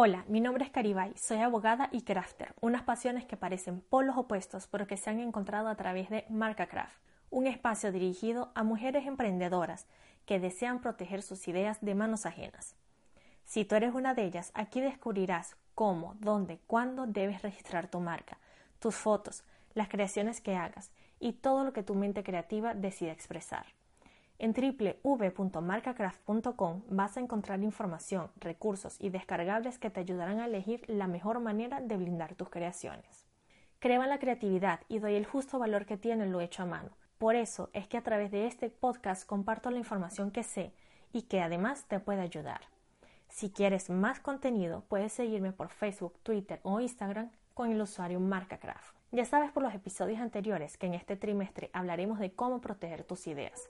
Hola, mi nombre es Caribay, soy abogada y crafter, unas pasiones que parecen polos opuestos pero que se han encontrado a través de Marca Craft, un espacio dirigido a mujeres emprendedoras que desean proteger sus ideas de manos ajenas. Si tú eres una de ellas, aquí descubrirás cómo, dónde, cuándo debes registrar tu marca, tus fotos, las creaciones que hagas y todo lo que tu mente creativa decida expresar. En www.marcacraft.com vas a encontrar información, recursos y descargables que te ayudarán a elegir la mejor manera de blindar tus creaciones. Creo en la creatividad y doy el justo valor que tiene lo hecho a mano. Por eso es que a través de este podcast comparto la información que sé y que además te puede ayudar. Si quieres más contenido, puedes seguirme por Facebook, Twitter o Instagram con el usuario MarcaCraft. Ya sabes por los episodios anteriores que en este trimestre hablaremos de cómo proteger tus ideas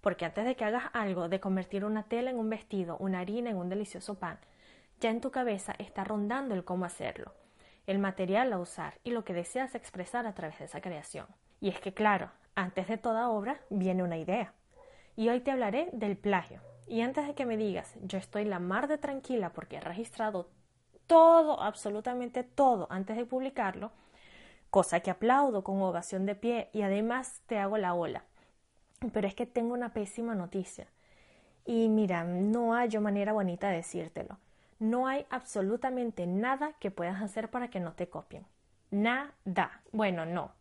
porque antes de que hagas algo de convertir una tela en un vestido, una harina en un delicioso pan, ya en tu cabeza está rondando el cómo hacerlo, el material a usar y lo que deseas expresar a través de esa creación. Y es que claro, antes de toda obra viene una idea. Y hoy te hablaré del plagio. Y antes de que me digas, yo estoy la mar de tranquila porque he registrado todo, absolutamente todo, antes de publicarlo, cosa que aplaudo con ovación de pie y además te hago la ola pero es que tengo una pésima noticia. Y mira, no hay manera bonita de decírtelo. No hay absolutamente nada que puedas hacer para que no te copien. Nada. Bueno, no.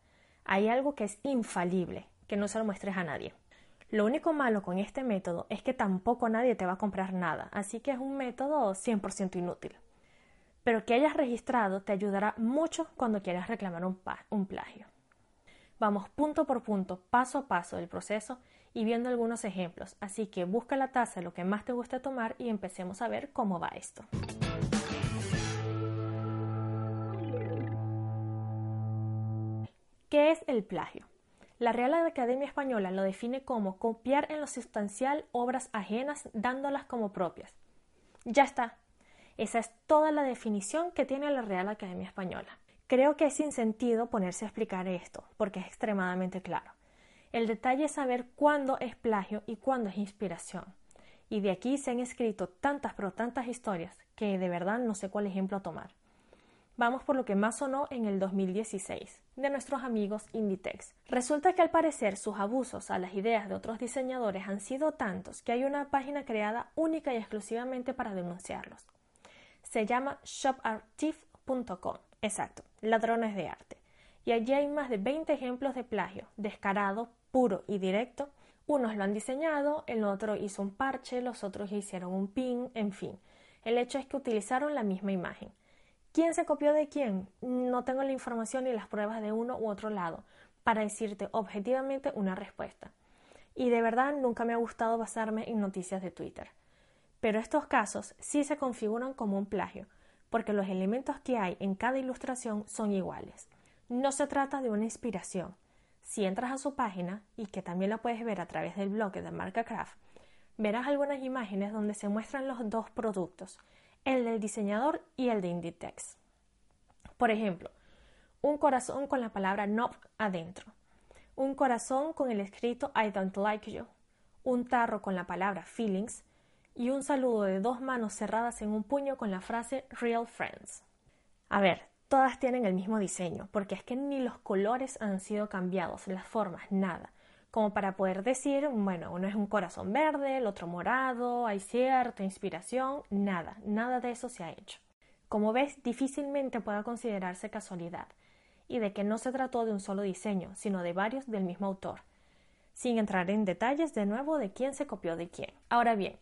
Hay algo que es infalible, que no se lo muestres a nadie. Lo único malo con este método es que tampoco nadie te va a comprar nada, así que es un método 100% inútil. Pero que hayas registrado te ayudará mucho cuando quieras reclamar un, un plagio. Vamos punto por punto, paso a paso del proceso y viendo algunos ejemplos, así que busca la taza lo que más te guste tomar y empecemos a ver cómo va esto. ¿Qué es el plagio? La Real Academia Española lo define como copiar en lo sustancial obras ajenas dándolas como propias. Ya está. Esa es toda la definición que tiene la Real Academia Española. Creo que es sin sentido ponerse a explicar esto, porque es extremadamente claro. El detalle es saber cuándo es plagio y cuándo es inspiración. Y de aquí se han escrito tantas pero tantas historias que de verdad no sé cuál ejemplo tomar. Vamos por lo que más sonó en el 2016, de nuestros amigos Inditex. Resulta que al parecer sus abusos a las ideas de otros diseñadores han sido tantos que hay una página creada única y exclusivamente para denunciarlos. Se llama shopartif.com Exacto, ladrones de arte. Y allí hay más de 20 ejemplos de plagio, descarado, puro y directo. Unos lo han diseñado, el otro hizo un parche, los otros hicieron un pin, en fin. El hecho es que utilizaron la misma imagen. ¿Quién se copió de quién? No tengo la información ni las pruebas de uno u otro lado para decirte objetivamente una respuesta. Y de verdad nunca me ha gustado basarme en noticias de Twitter. Pero estos casos sí se configuran como un plagio, porque los elementos que hay en cada ilustración son iguales. No se trata de una inspiración. Si entras a su página, y que también la puedes ver a través del blog de Marca Craft, verás algunas imágenes donde se muestran los dos productos, el del diseñador y el de Inditex. Por ejemplo, un corazón con la palabra no adentro, un corazón con el escrito I don't like you, un tarro con la palabra feelings y un saludo de dos manos cerradas en un puño con la frase Real Friends. A ver, todas tienen el mismo diseño, porque es que ni los colores han sido cambiados, las formas, nada. Como para poder decir, bueno, uno es un corazón verde, el otro morado, hay cierta inspiración, nada, nada de eso se ha hecho. Como ves, difícilmente pueda considerarse casualidad, y de que no se trató de un solo diseño, sino de varios del mismo autor, sin entrar en detalles de nuevo de quién se copió de quién. Ahora bien,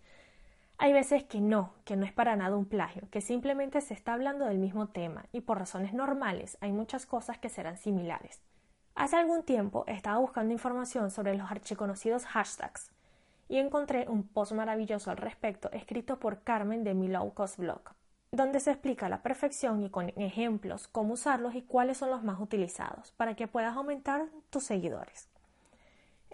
hay veces que no, que no es para nada un plagio, que simplemente se está hablando del mismo tema y por razones normales hay muchas cosas que serán similares. Hace algún tiempo estaba buscando información sobre los archiconocidos hashtags y encontré un post maravilloso al respecto escrito por Carmen de mi Low Cost Blog, donde se explica a la perfección y con ejemplos cómo usarlos y cuáles son los más utilizados para que puedas aumentar tus seguidores.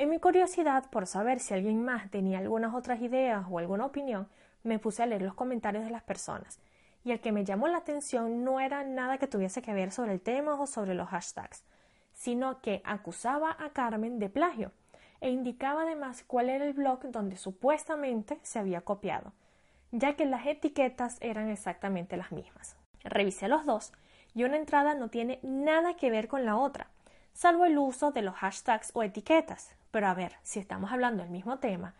En mi curiosidad por saber si alguien más tenía algunas otras ideas o alguna opinión, me puse a leer los comentarios de las personas, y el que me llamó la atención no era nada que tuviese que ver sobre el tema o sobre los hashtags, sino que acusaba a Carmen de plagio e indicaba además cuál era el blog donde supuestamente se había copiado. ya que las etiquetas eran exactamente las mismas. Revisé los dos y una entrada no tiene nada que ver con la otra, salvo el uso de los hashtags o etiquetas. Pero a ver, si estamos hablando del mismo tema,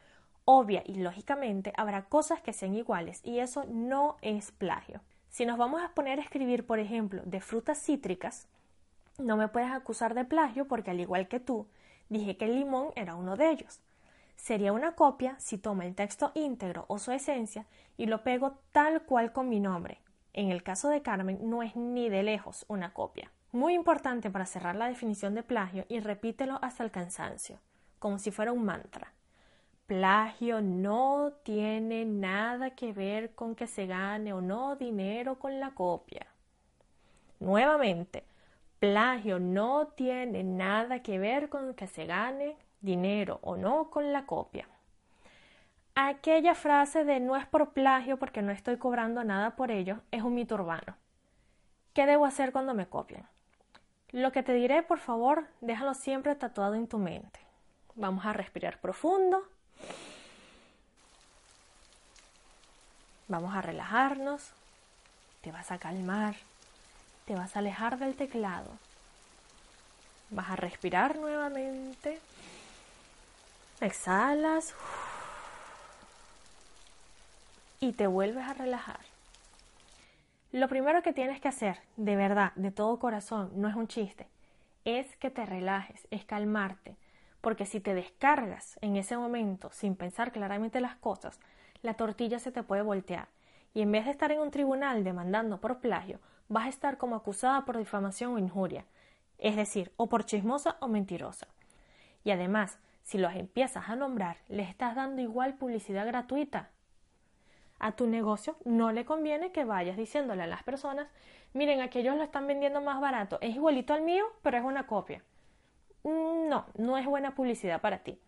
obvia y lógicamente habrá cosas que sean iguales y eso no es plagio. Si nos vamos a poner a escribir, por ejemplo, de frutas cítricas, no me puedes acusar de plagio porque al igual que tú, dije que el limón era uno de ellos. Sería una copia si tomo el texto íntegro o su esencia y lo pego tal cual con mi nombre. En el caso de Carmen no es ni de lejos una copia. Muy importante para cerrar la definición de plagio y repítelo hasta el cansancio, como si fuera un mantra. Plagio no tiene nada que ver con que se gane o no dinero con la copia. Nuevamente, plagio no tiene nada que ver con que se gane dinero o no con la copia. Aquella frase de no es por plagio porque no estoy cobrando nada por ello es un mito urbano. ¿Qué debo hacer cuando me copian? Lo que te diré, por favor, déjalo siempre tatuado en tu mente. Vamos a respirar profundo. Vamos a relajarnos. Te vas a calmar. Te vas a alejar del teclado. Vas a respirar nuevamente. Exhalas. Y te vuelves a relajar. Lo primero que tienes que hacer, de verdad, de todo corazón, no es un chiste, es que te relajes, es calmarte, porque si te descargas en ese momento sin pensar claramente las cosas, la tortilla se te puede voltear y en vez de estar en un tribunal demandando por plagio, vas a estar como acusada por difamación o injuria, es decir, o por chismosa o mentirosa. Y además, si los empiezas a nombrar, le estás dando igual publicidad gratuita. A tu negocio no le conviene que vayas diciéndole a las personas, miren, aquellos lo están vendiendo más barato, es igualito al mío, pero es una copia. Mm, no, no es buena publicidad para ti.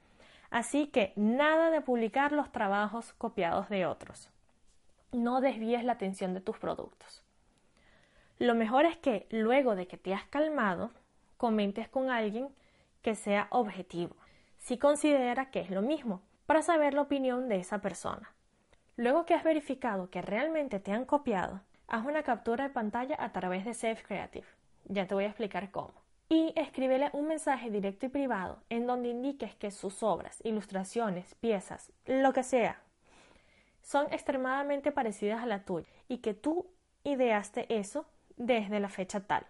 Así que nada de publicar los trabajos copiados de otros. No desvíes la atención de tus productos. Lo mejor es que luego de que te has calmado, comentes con alguien que sea objetivo, si considera que es lo mismo, para saber la opinión de esa persona. Luego que has verificado que realmente te han copiado, haz una captura de pantalla a través de Safe Creative. Ya te voy a explicar cómo y escríbele un mensaje directo y privado en donde indiques que sus obras, ilustraciones, piezas, lo que sea, son extremadamente parecidas a la tuya y que tú ideaste eso desde la fecha tal,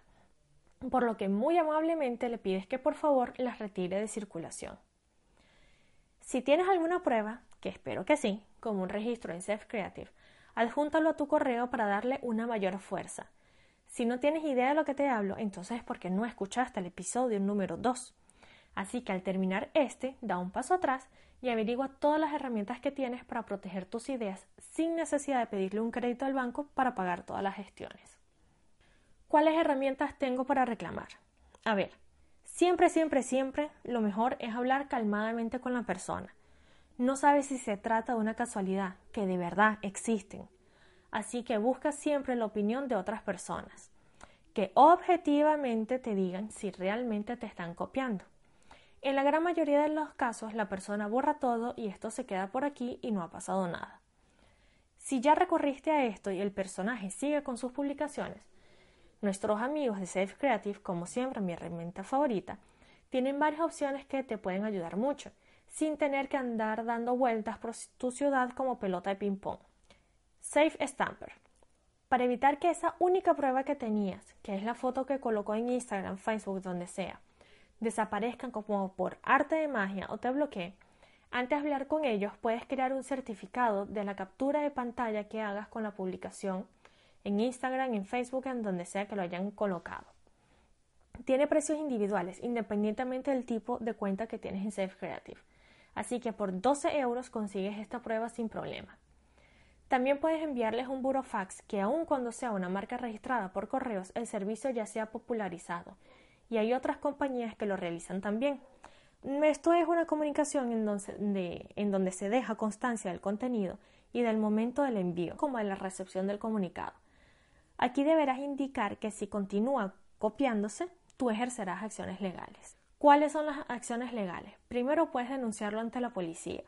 por lo que muy amablemente le pides que por favor las retire de circulación. Si tienes alguna prueba, que espero que sí, como un registro en Self Creative, adjúntalo a tu correo para darle una mayor fuerza si no tienes idea de lo que te hablo, entonces es porque no escuchaste el episodio número 2. Así que al terminar este, da un paso atrás y averigua todas las herramientas que tienes para proteger tus ideas sin necesidad de pedirle un crédito al banco para pagar todas las gestiones. ¿Cuáles herramientas tengo para reclamar? A ver, siempre, siempre, siempre lo mejor es hablar calmadamente con la persona. No sabes si se trata de una casualidad, que de verdad existen así que busca siempre la opinión de otras personas, que objetivamente te digan si realmente te están copiando. En la gran mayoría de los casos la persona borra todo y esto se queda por aquí y no ha pasado nada. Si ya recorriste a esto y el personaje sigue con sus publicaciones, nuestros amigos de Safe Creative, como siempre mi herramienta favorita, tienen varias opciones que te pueden ayudar mucho, sin tener que andar dando vueltas por tu ciudad como pelota de ping-pong. Safe Stamper. Para evitar que esa única prueba que tenías, que es la foto que colocó en Instagram, Facebook, donde sea, desaparezcan como por arte de magia o te bloquee, antes de hablar con ellos puedes crear un certificado de la captura de pantalla que hagas con la publicación en Instagram, en Facebook, en donde sea que lo hayan colocado. Tiene precios individuales, independientemente del tipo de cuenta que tienes en Safe Creative. Así que por 12 euros consigues esta prueba sin problema. También puedes enviarles un burofax que aun cuando sea una marca registrada por correos, el servicio ya sea popularizado. Y hay otras compañías que lo realizan también. Esto es una comunicación en donde, en donde se deja constancia del contenido y del momento del envío, como de la recepción del comunicado. Aquí deberás indicar que si continúa copiándose, tú ejercerás acciones legales. ¿Cuáles son las acciones legales? Primero puedes denunciarlo ante la policía.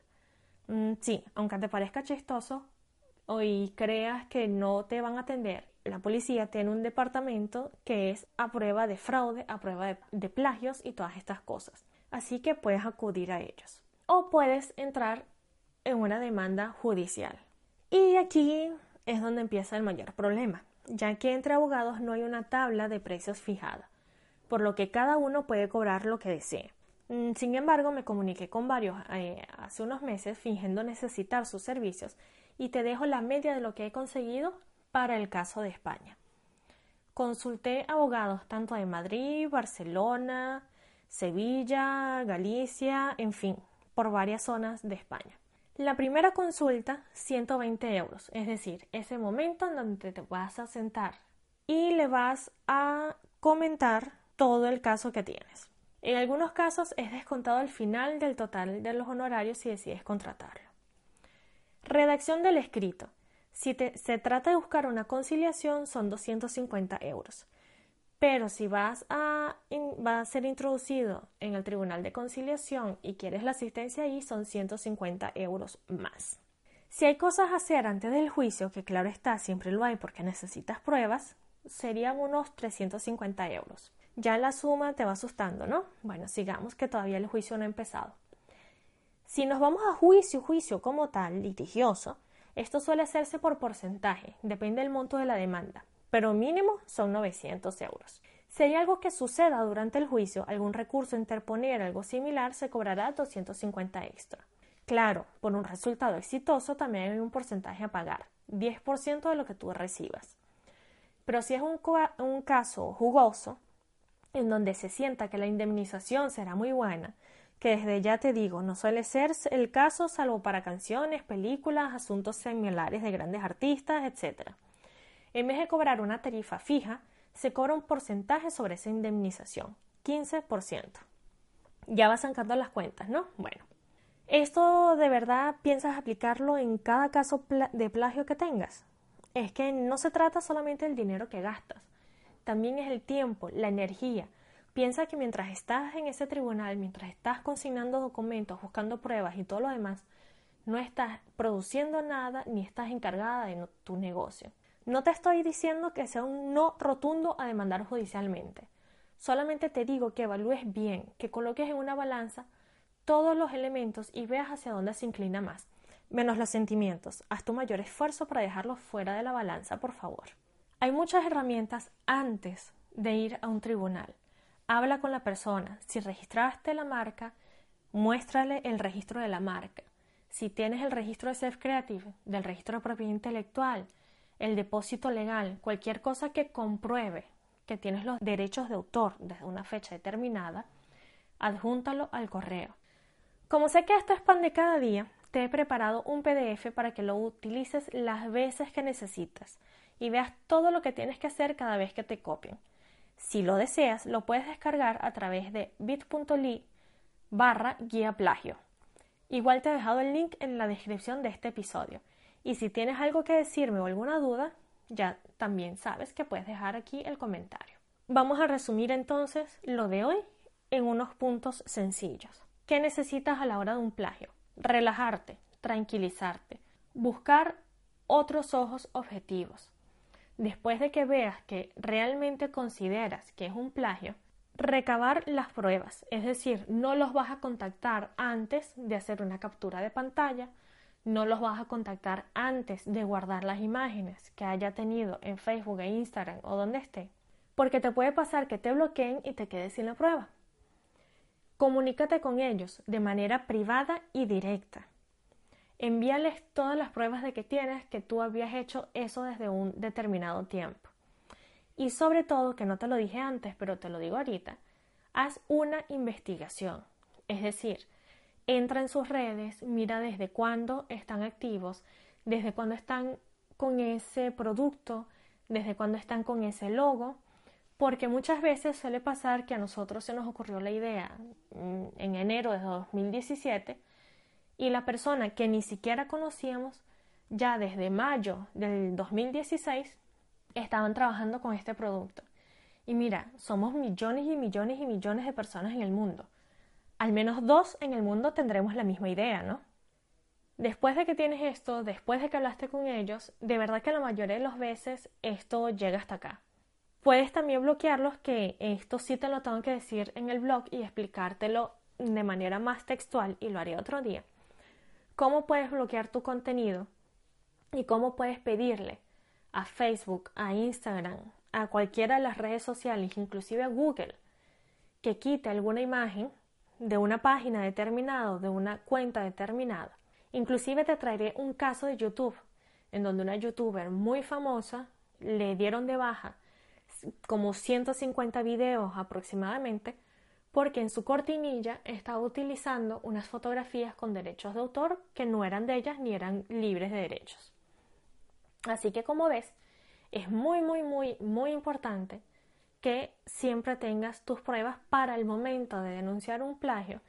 Mm, sí, aunque te parezca chistoso, y creas que no te van a atender, la policía tiene un departamento que es a prueba de fraude, a prueba de, de plagios y todas estas cosas. Así que puedes acudir a ellos. O puedes entrar en una demanda judicial. Y aquí es donde empieza el mayor problema, ya que entre abogados no hay una tabla de precios fijada, por lo que cada uno puede cobrar lo que desee. Mm, sin embargo, me comuniqué con varios eh, hace unos meses fingiendo necesitar sus servicios y te dejo la media de lo que he conseguido para el caso de España. Consulté abogados tanto de Madrid, Barcelona, Sevilla, Galicia, en fin, por varias zonas de España. La primera consulta, 120 euros, es decir, ese momento en donde te vas a sentar y le vas a comentar todo el caso que tienes. En algunos casos es descontado al final del total de los honorarios si decides contratarlo. Redacción del escrito. Si se trata de buscar una conciliación son 250 euros. Pero si vas a, a ser introducido en el Tribunal de Conciliación y quieres la asistencia ahí, son 150 euros más. Si hay cosas a hacer antes del juicio, que claro está, siempre lo hay porque necesitas pruebas, serían unos 350 euros. Ya la suma te va asustando, ¿no? Bueno, sigamos que todavía el juicio no ha empezado. Si nos vamos a juicio, juicio como tal, litigioso, esto suele hacerse por porcentaje, depende del monto de la demanda pero mínimo son 900 euros. Si hay algo que suceda durante el juicio, algún recurso interponer, algo similar, se cobrará 250 extra. Claro, por un resultado exitoso también hay un porcentaje a pagar, 10% de lo que tú recibas. Pero si es un, un caso jugoso, en donde se sienta que la indemnización será muy buena, que desde ya te digo, no suele ser el caso salvo para canciones, películas, asuntos similares de grandes artistas, etc. En vez de cobrar una tarifa fija, se cobra un porcentaje sobre esa indemnización, 15%. Ya vas sacando las cuentas, ¿no? Bueno, ¿esto de verdad piensas aplicarlo en cada caso de plagio que tengas? Es que no se trata solamente del dinero que gastas, también es el tiempo, la energía. Piensa que mientras estás en ese tribunal, mientras estás consignando documentos, buscando pruebas y todo lo demás, no estás produciendo nada ni estás encargada de tu negocio. No te estoy diciendo que sea un no rotundo a demandar judicialmente. Solamente te digo que evalúes bien, que coloques en una balanza todos los elementos y veas hacia dónde se inclina más. Menos los sentimientos. Haz tu mayor esfuerzo para dejarlos fuera de la balanza, por favor. Hay muchas herramientas antes de ir a un tribunal. Habla con la persona. Si registraste la marca, muéstrale el registro de la marca. Si tienes el registro de Self Creative, del registro de propiedad intelectual, el depósito legal, cualquier cosa que compruebe que tienes los derechos de autor desde una fecha determinada, adjúntalo al correo. Como sé que esto es pan de cada día, te he preparado un PDF para que lo utilices las veces que necesitas y veas todo lo que tienes que hacer cada vez que te copien. Si lo deseas, lo puedes descargar a través de bit.ly barra guía plagio. Igual te he dejado el link en la descripción de este episodio. Y si tienes algo que decirme o alguna duda, ya también sabes que puedes dejar aquí el comentario. Vamos a resumir entonces lo de hoy en unos puntos sencillos. ¿Qué necesitas a la hora de un plagio? Relajarte, tranquilizarte, buscar otros ojos objetivos. Después de que veas que realmente consideras que es un plagio, recabar las pruebas, es decir, no los vas a contactar antes de hacer una captura de pantalla, no los vas a contactar antes de guardar las imágenes que haya tenido en Facebook e Instagram o donde esté, porque te puede pasar que te bloqueen y te quedes sin la prueba. Comunícate con ellos de manera privada y directa. Envíales todas las pruebas de que tienes que tú habías hecho eso desde un determinado tiempo. Y sobre todo, que no te lo dije antes, pero te lo digo ahorita, haz una investigación. Es decir, entra en sus redes, mira desde cuándo están activos, desde cuándo están con ese producto, desde cuándo están con ese logo, porque muchas veces suele pasar que a nosotros se nos ocurrió la idea mm, en enero de 2017 y la persona que ni siquiera conocíamos ya desde mayo del 2016 estaban trabajando con este producto. Y mira, somos millones y millones y millones de personas en el mundo al menos dos en el mundo tendremos la misma idea, ¿no? Después de que tienes esto, después de que hablaste con ellos, de verdad que la mayoría de las veces esto llega hasta acá. Puedes también bloquearlos, que esto sí te lo tengo que decir en el blog y explicártelo de manera más textual y lo haré otro día. ¿Cómo puedes bloquear tu contenido y cómo puedes pedirle a Facebook, a Instagram, a cualquiera de las redes sociales, inclusive a Google, que quite alguna imagen de una página determinada, de una cuenta determinada. Inclusive te traeré un caso de YouTube, en donde una youtuber muy famosa le dieron de baja como 150 videos aproximadamente, porque en su cortinilla estaba utilizando unas fotografías con derechos de autor que no eran de ellas ni eran libres de derechos. Así que como ves, es muy, muy, muy, muy importante que siempre tengas tus pruebas para el momento de denunciar un plagio,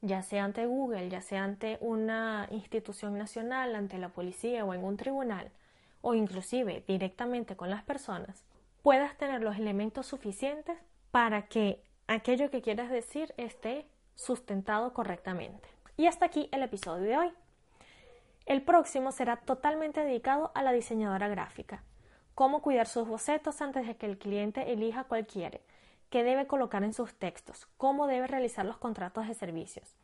ya sea ante Google, ya sea ante una institución nacional, ante la policía o en un tribunal, o inclusive directamente con las personas, puedas tener los elementos suficientes para que aquello que quieras decir esté sustentado correctamente. Y hasta aquí el episodio de hoy. El próximo será totalmente dedicado a la diseñadora gráfica. Cómo cuidar sus bocetos antes de que el cliente elija cuál quiere, qué debe colocar en sus textos, cómo debe realizar los contratos de servicios.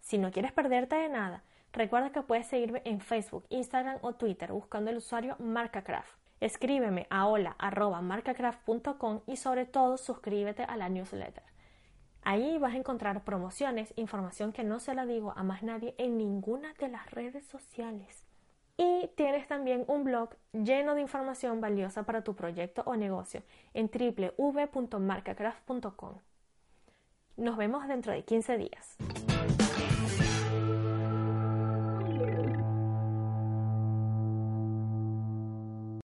Si no quieres perderte de nada, recuerda que puedes seguirme en Facebook, Instagram o Twitter buscando el usuario MarcaCraft. Escríbeme a hola.marcacraft.com y sobre todo suscríbete a la newsletter. Ahí vas a encontrar promociones, información que no se la digo a más nadie en ninguna de las redes sociales. Y tienes también un blog lleno de información valiosa para tu proyecto o negocio en www.marcacraft.com. Nos vemos dentro de 15 días.